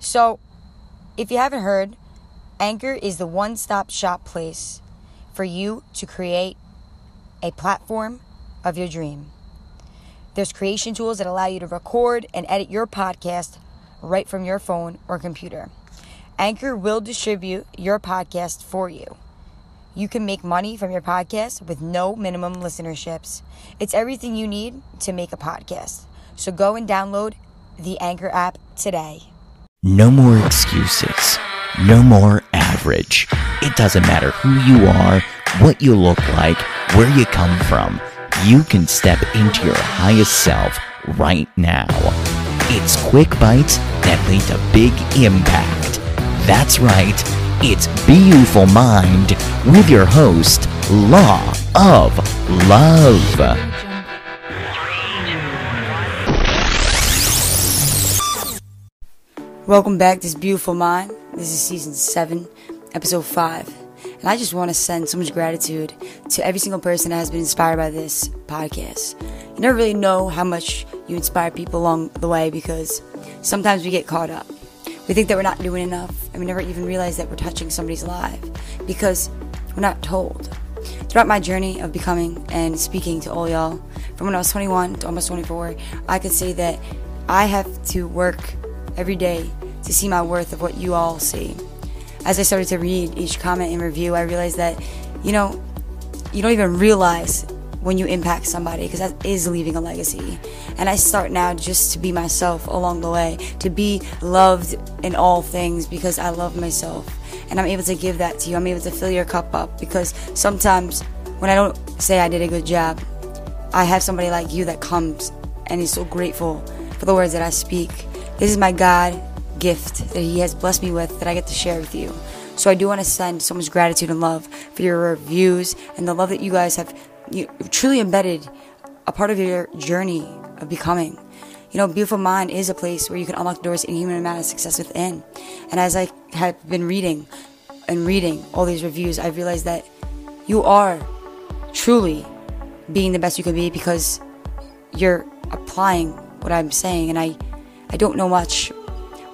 So, if you haven't heard, Anchor is the one stop shop place for you to create a platform of your dream. There's creation tools that allow you to record and edit your podcast right from your phone or computer. Anchor will distribute your podcast for you. You can make money from your podcast with no minimum listenerships. It's everything you need to make a podcast. So go and download the Anchor app today. No more excuses. No more average. It doesn't matter who you are, what you look like, where you come from. You can step into your highest self right now. It's quick bites that lead to big impact. That's right. It's Beautiful Mind with your host, Law of Love. Welcome back to this beautiful mind. This is season seven, episode five. And I just want to send so much gratitude to every single person that has been inspired by this podcast. You never really know how much you inspire people along the way because sometimes we get caught up. We think that we're not doing enough, and we never even realize that we're touching somebody's life because we're not told. Throughout my journey of becoming and speaking to all y'all, from when I was 21 to almost 24, I could say that I have to work every day to see my worth of what you all see. As I started to read each comment and review, I realized that, you know, you don't even realize when you impact somebody because that is leaving a legacy. And I start now just to be myself along the way, to be loved in all things because I love myself. And I'm able to give that to you. I'm able to fill your cup up because sometimes when I don't say I did a good job, I have somebody like you that comes and is so grateful for the words that I speak. This is my God gift that He has blessed me with that I get to share with you. So I do want to send so much gratitude and love for your reviews and the love that you guys have you, truly embedded a part of your journey of becoming. You know, Beautiful Mind is a place where you can unlock the doors in human amount of success within. And as I have been reading and reading all these reviews, I realized that you are truly being the best you can be because you're applying what I'm saying. And I, I don't know much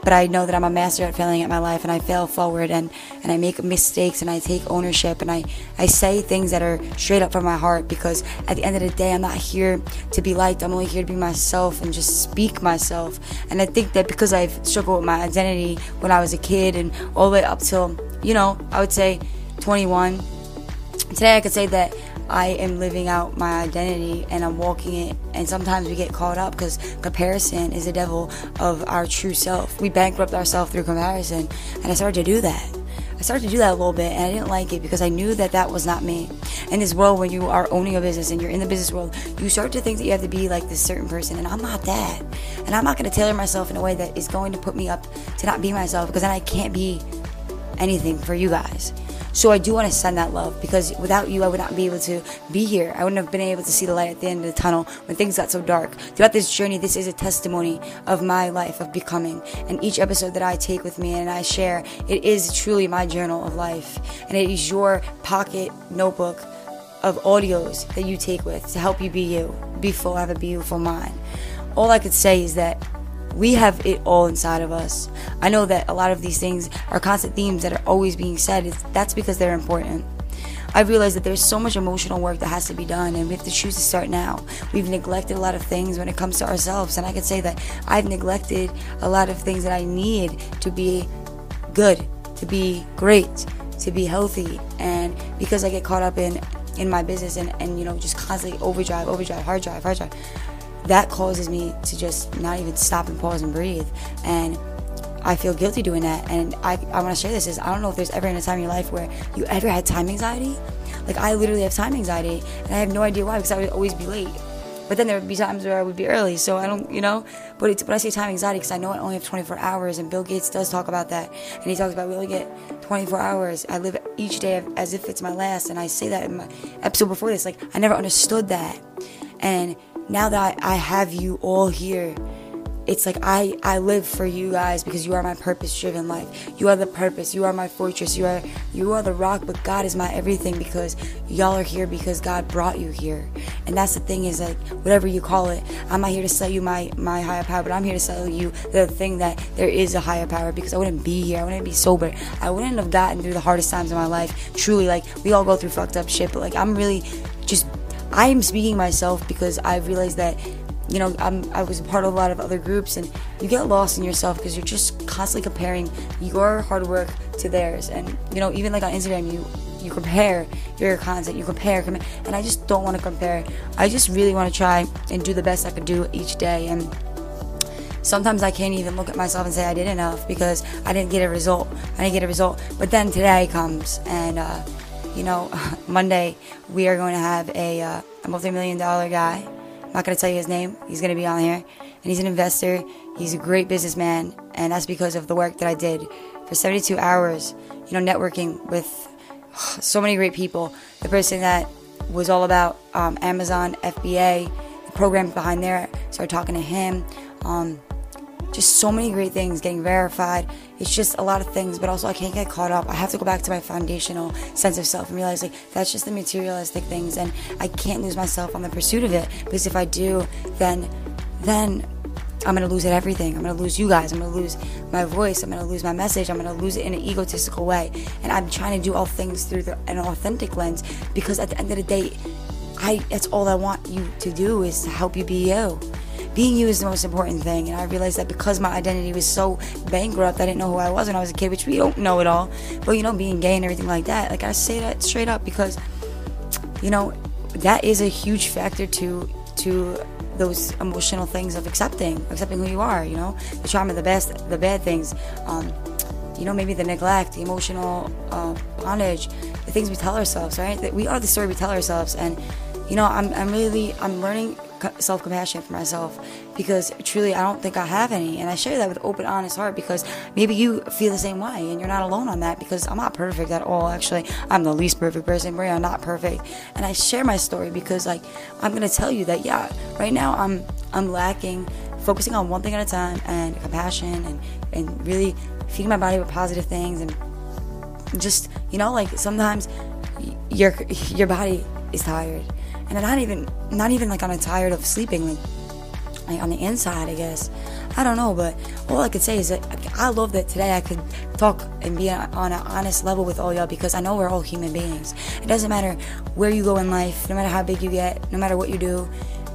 but I know that I'm a master at failing at my life and I fail forward and, and I make mistakes and I take ownership and I, I say things that are straight up from my heart because at the end of the day, I'm not here to be liked. I'm only here to be myself and just speak myself. And I think that because I've struggled with my identity when I was a kid and all the way up till, you know, I would say 21, today I could say that I am living out my identity and I'm walking it. And sometimes we get caught up because comparison is the devil of our true self. We bankrupt ourselves through comparison. And I started to do that. I started to do that a little bit and I didn't like it because I knew that that was not me. In this world, when you are owning a business and you're in the business world, you start to think that you have to be like this certain person. And I'm not that. And I'm not going to tailor myself in a way that is going to put me up to not be myself because then I can't be anything for you guys. So I do want to send that love because without you, I would not be able to be here. I wouldn't have been able to see the light at the end of the tunnel when things got so dark. Throughout this journey, this is a testimony of my life of becoming. And each episode that I take with me and I share, it is truly my journal of life. And it is your pocket notebook of audios that you take with to help you be you, be full, have a beautiful mind. All I could say is that we have it all inside of us. I know that a lot of these things are constant themes that are always being said. It's, that's because they're important. I've realized that there's so much emotional work that has to be done, and we have to choose to start now. We've neglected a lot of things when it comes to ourselves, and I can say that I've neglected a lot of things that I need to be good, to be great, to be healthy, and because I get caught up in in my business and, and you know just constantly overdrive, overdrive, hard drive, hard drive that causes me to just not even stop and pause and breathe. And I feel guilty doing that. And I, I want to share this is I don't know if there's ever in a time in your life where you ever had time anxiety. Like I literally have time anxiety and I have no idea why because I would always be late. But then there would be times where I would be early, so I don't, you know. But it's, when I say time anxiety, because I know I only have 24 hours, and Bill Gates does talk about that, and he talks about we only get 24 hours. I live each day as if it's my last, and I say that in my episode before this. Like I never understood that, and now that I have you all here, it's like I I live for you guys because you are my purpose driven life. You are the purpose. You are my fortress. You are you are the rock, but God is my everything because y'all are here because God brought you here. And that's the thing is like whatever you call it, I'm not here to sell you my my higher power, but I'm here to sell you the thing that there is a higher power because I wouldn't be here. I wouldn't be sober. I wouldn't have gotten through the hardest times in my life. Truly, like we all go through fucked up shit, but like I'm really just I am speaking myself because I realized that you know, I'm, I was a part of a lot of other groups, and you get lost in yourself because you're just constantly comparing your hard work to theirs. And you know, even like on Instagram, you you compare your content, you compare, and I just don't want to compare. I just really want to try and do the best I could do each day. And sometimes I can't even look at myself and say I did enough because I didn't get a result. I didn't get a result. But then today comes, and uh, you know, Monday we are going to have a, uh, a multi-million dollar guy I'm not going to tell you his name. He's going to be on here. And he's an investor. He's a great businessman. And that's because of the work that I did for 72 hours, you know, networking with so many great people. The person that was all about um, Amazon, FBA, the program behind there, started talking to him. Um, just so many great things getting verified. It's just a lot of things, but also I can't get caught up. I have to go back to my foundational sense of self and realize like that's just the materialistic things, and I can't lose myself on the pursuit of it because if I do, then then I'm gonna lose it everything. I'm gonna lose you guys. I'm gonna lose my voice. I'm gonna lose my message. I'm gonna lose it in an egotistical way. And I'm trying to do all things through the, an authentic lens because at the end of the day, I that's all I want you to do is to help you be you being you is the most important thing. And I realized that because my identity was so bankrupt, I didn't know who I was when I was a kid, which we don't know at all. But you know, being gay and everything like that, like I say that straight up because, you know, that is a huge factor to to those emotional things of accepting, accepting who you are. You know, the trauma, the best, the bad things. Um, you know, maybe the neglect, the emotional uh, bondage, the things we tell ourselves, right? That we are the story we tell ourselves, and you know, I'm, I'm really, I'm learning self compassion for myself because truly I don't think I have any. And I share that with open, honest heart because maybe you feel the same way and you're not alone on that because I'm not perfect at all. Actually, I'm the least perfect person. Maria, I'm not perfect. And I share my story because like I'm gonna tell you that yeah, right now I'm I'm lacking focusing on one thing at a time and compassion and, and really feeding my body with positive things and just you know like sometimes your your body is tired and not even not even like I'm tired of sleeping like, like on the inside I guess. I don't know but all I could say is that I love that today I could talk and be on an honest level with all y'all because I know we're all human beings. It doesn't matter where you go in life no matter how big you get no matter what you do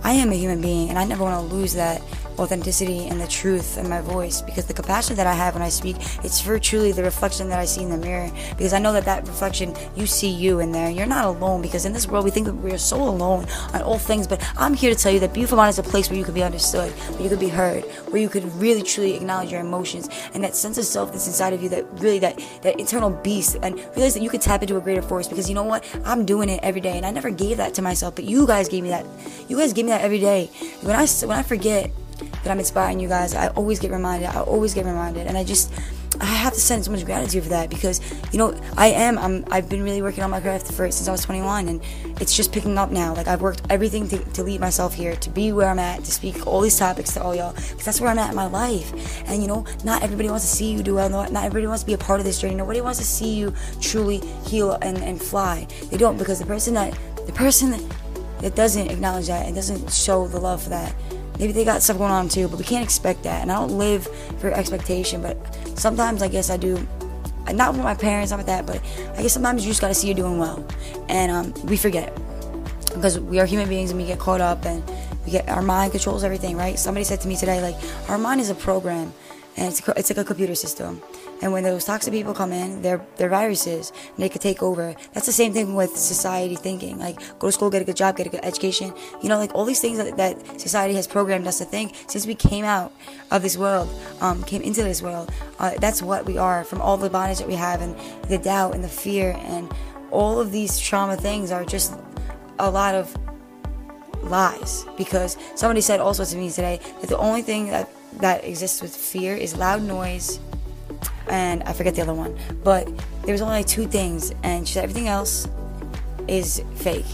I am a human being and I never want to lose that authenticity and the truth in my voice because the compassion that I have when I speak, it's for truly the reflection that I see in the mirror because I know that that reflection, you see you in there. You're not alone because in this world we think that we're so alone on all things, but I'm here to tell you that Beautiful Mind is a place where you can be understood, where you can be heard, where you could really truly acknowledge your emotions and that sense of self that's inside of you that really that that internal beast and realize that you could tap into a greater force because you know what? I'm doing it every day and I never gave that to myself, but you guys gave me that. You guys gave me that every day. When I when I forget that I'm inspiring you guys. I always get reminded. I always get reminded, and I just I have to send so much gratitude for that because you know I am. I'm. I've been really working on my craft for since I was 21, and it's just picking up now. Like I've worked everything to, to lead myself here, to be where I'm at, to speak all these topics to all y'all, because that's where I'm at in my life. And you know, not everybody wants to see you do well. Not, everybody wants to be a part of this journey. Nobody wants to see you truly heal and, and fly. They don't because the person that the person that, that doesn't acknowledge that and doesn't show the love for that maybe they got stuff going on too, but we can't expect that. And I don't live for expectation, but sometimes I guess I do. Not with my parents, not with that, but I guess sometimes you just gotta see you're doing well, and um, we forget because we are human beings and we get caught up and we get our mind controls everything, right? Somebody said to me today, like our mind is a program, and it's it's like a computer system, and when those toxic people come in, they're they're viruses and they could take over. That's the same thing with society thinking. Like go to school, get a good job, get a good education. You know, like all these things that, that society has programmed us to think since we came out of this world, um, came into this world. Uh, that's what we are from all the bondage that we have and the doubt and the fear and all of these trauma things are just a lot of lies because somebody said also to me today that the only thing that that exists with fear is loud noise and I forget the other one. But there was only two things, and she said everything else is fake.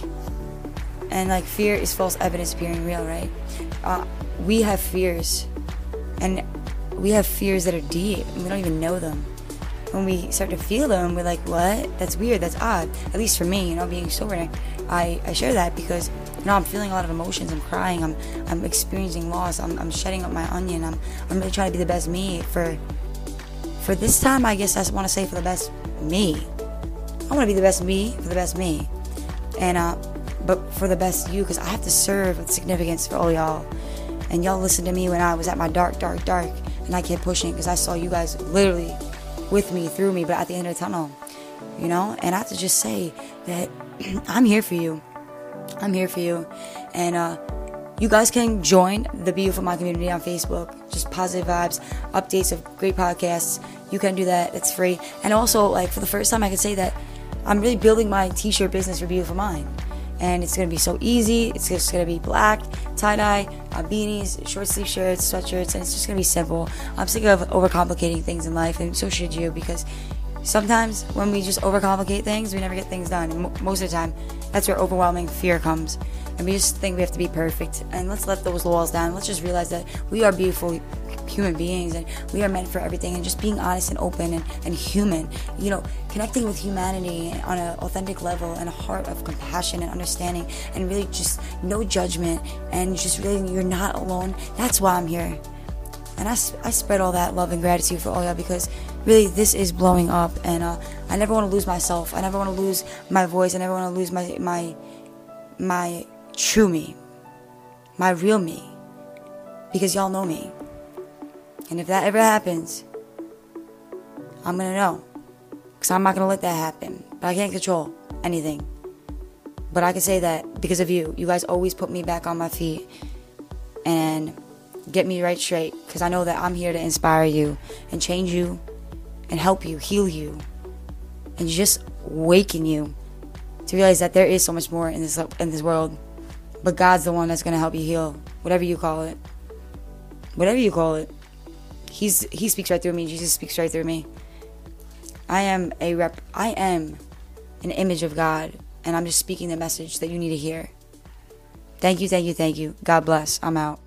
And like fear is false evidence appearing real, right? Uh, we have fears, And we have fears that are deep and we don't even know them. When we start to feel them, we're like, what? That's weird. That's odd. At least for me, you know, being sober. I, I share that because, you know, I'm feeling a lot of emotions. I'm crying. I'm, I'm experiencing loss. I'm, I'm shedding up my onion. I'm, I'm really trying to be the best me for, for this time. I guess I want to say for the best me. I want to be the best me for the best me. And, uh, but for the best you, because I have to serve with significance for all y'all. And y'all listened to me when I was at my dark, dark, dark and I kept pushing because I saw you guys literally with me, through me, but at the end of the tunnel, you know. And I have to just say that I'm here for you. I'm here for you, and uh, you guys can join the Beautiful Mind community on Facebook. Just positive vibes, updates of great podcasts. You can do that. It's free. And also, like for the first time, I can say that I'm really building my T-shirt business for Beautiful Mind and it's gonna be so easy. It's just gonna be black, tie dye, uh, beanies, short sleeve shirts, sweatshirts, and it's just gonna be simple. I'm sick of overcomplicating things in life, and so should you because sometimes when we just overcomplicate things, we never get things done. And most of the time, that's where overwhelming fear comes. And we just think we have to be perfect. And let's let those walls down. Let's just realize that we are beautiful human beings and we are meant for everything. And just being honest and open and, and human you know connecting with humanity on an authentic level and a heart of compassion and understanding and really just no judgment and just really you're not alone. That's why i'm here. And I, I spread all that love and gratitude for all y'all because really this is blowing up. And uh, i never want to lose myself. I never want to lose my voice. I never want to lose my my my true me my real me because y'all know me and if that ever happens, I'm gonna know. Because I'm not gonna let that happen. But I can't control anything. But I can say that because of you, you guys always put me back on my feet and get me right straight. Because I know that I'm here to inspire you and change you and help you, heal you, and just waken you to realize that there is so much more in this in this world. But God's the one that's gonna help you heal, whatever you call it. Whatever you call it. He's he speaks right through me. Jesus speaks right through me. I am a rep. I am an image of God, and I'm just speaking the message that you need to hear. Thank you, thank you, thank you. God bless. I'm out.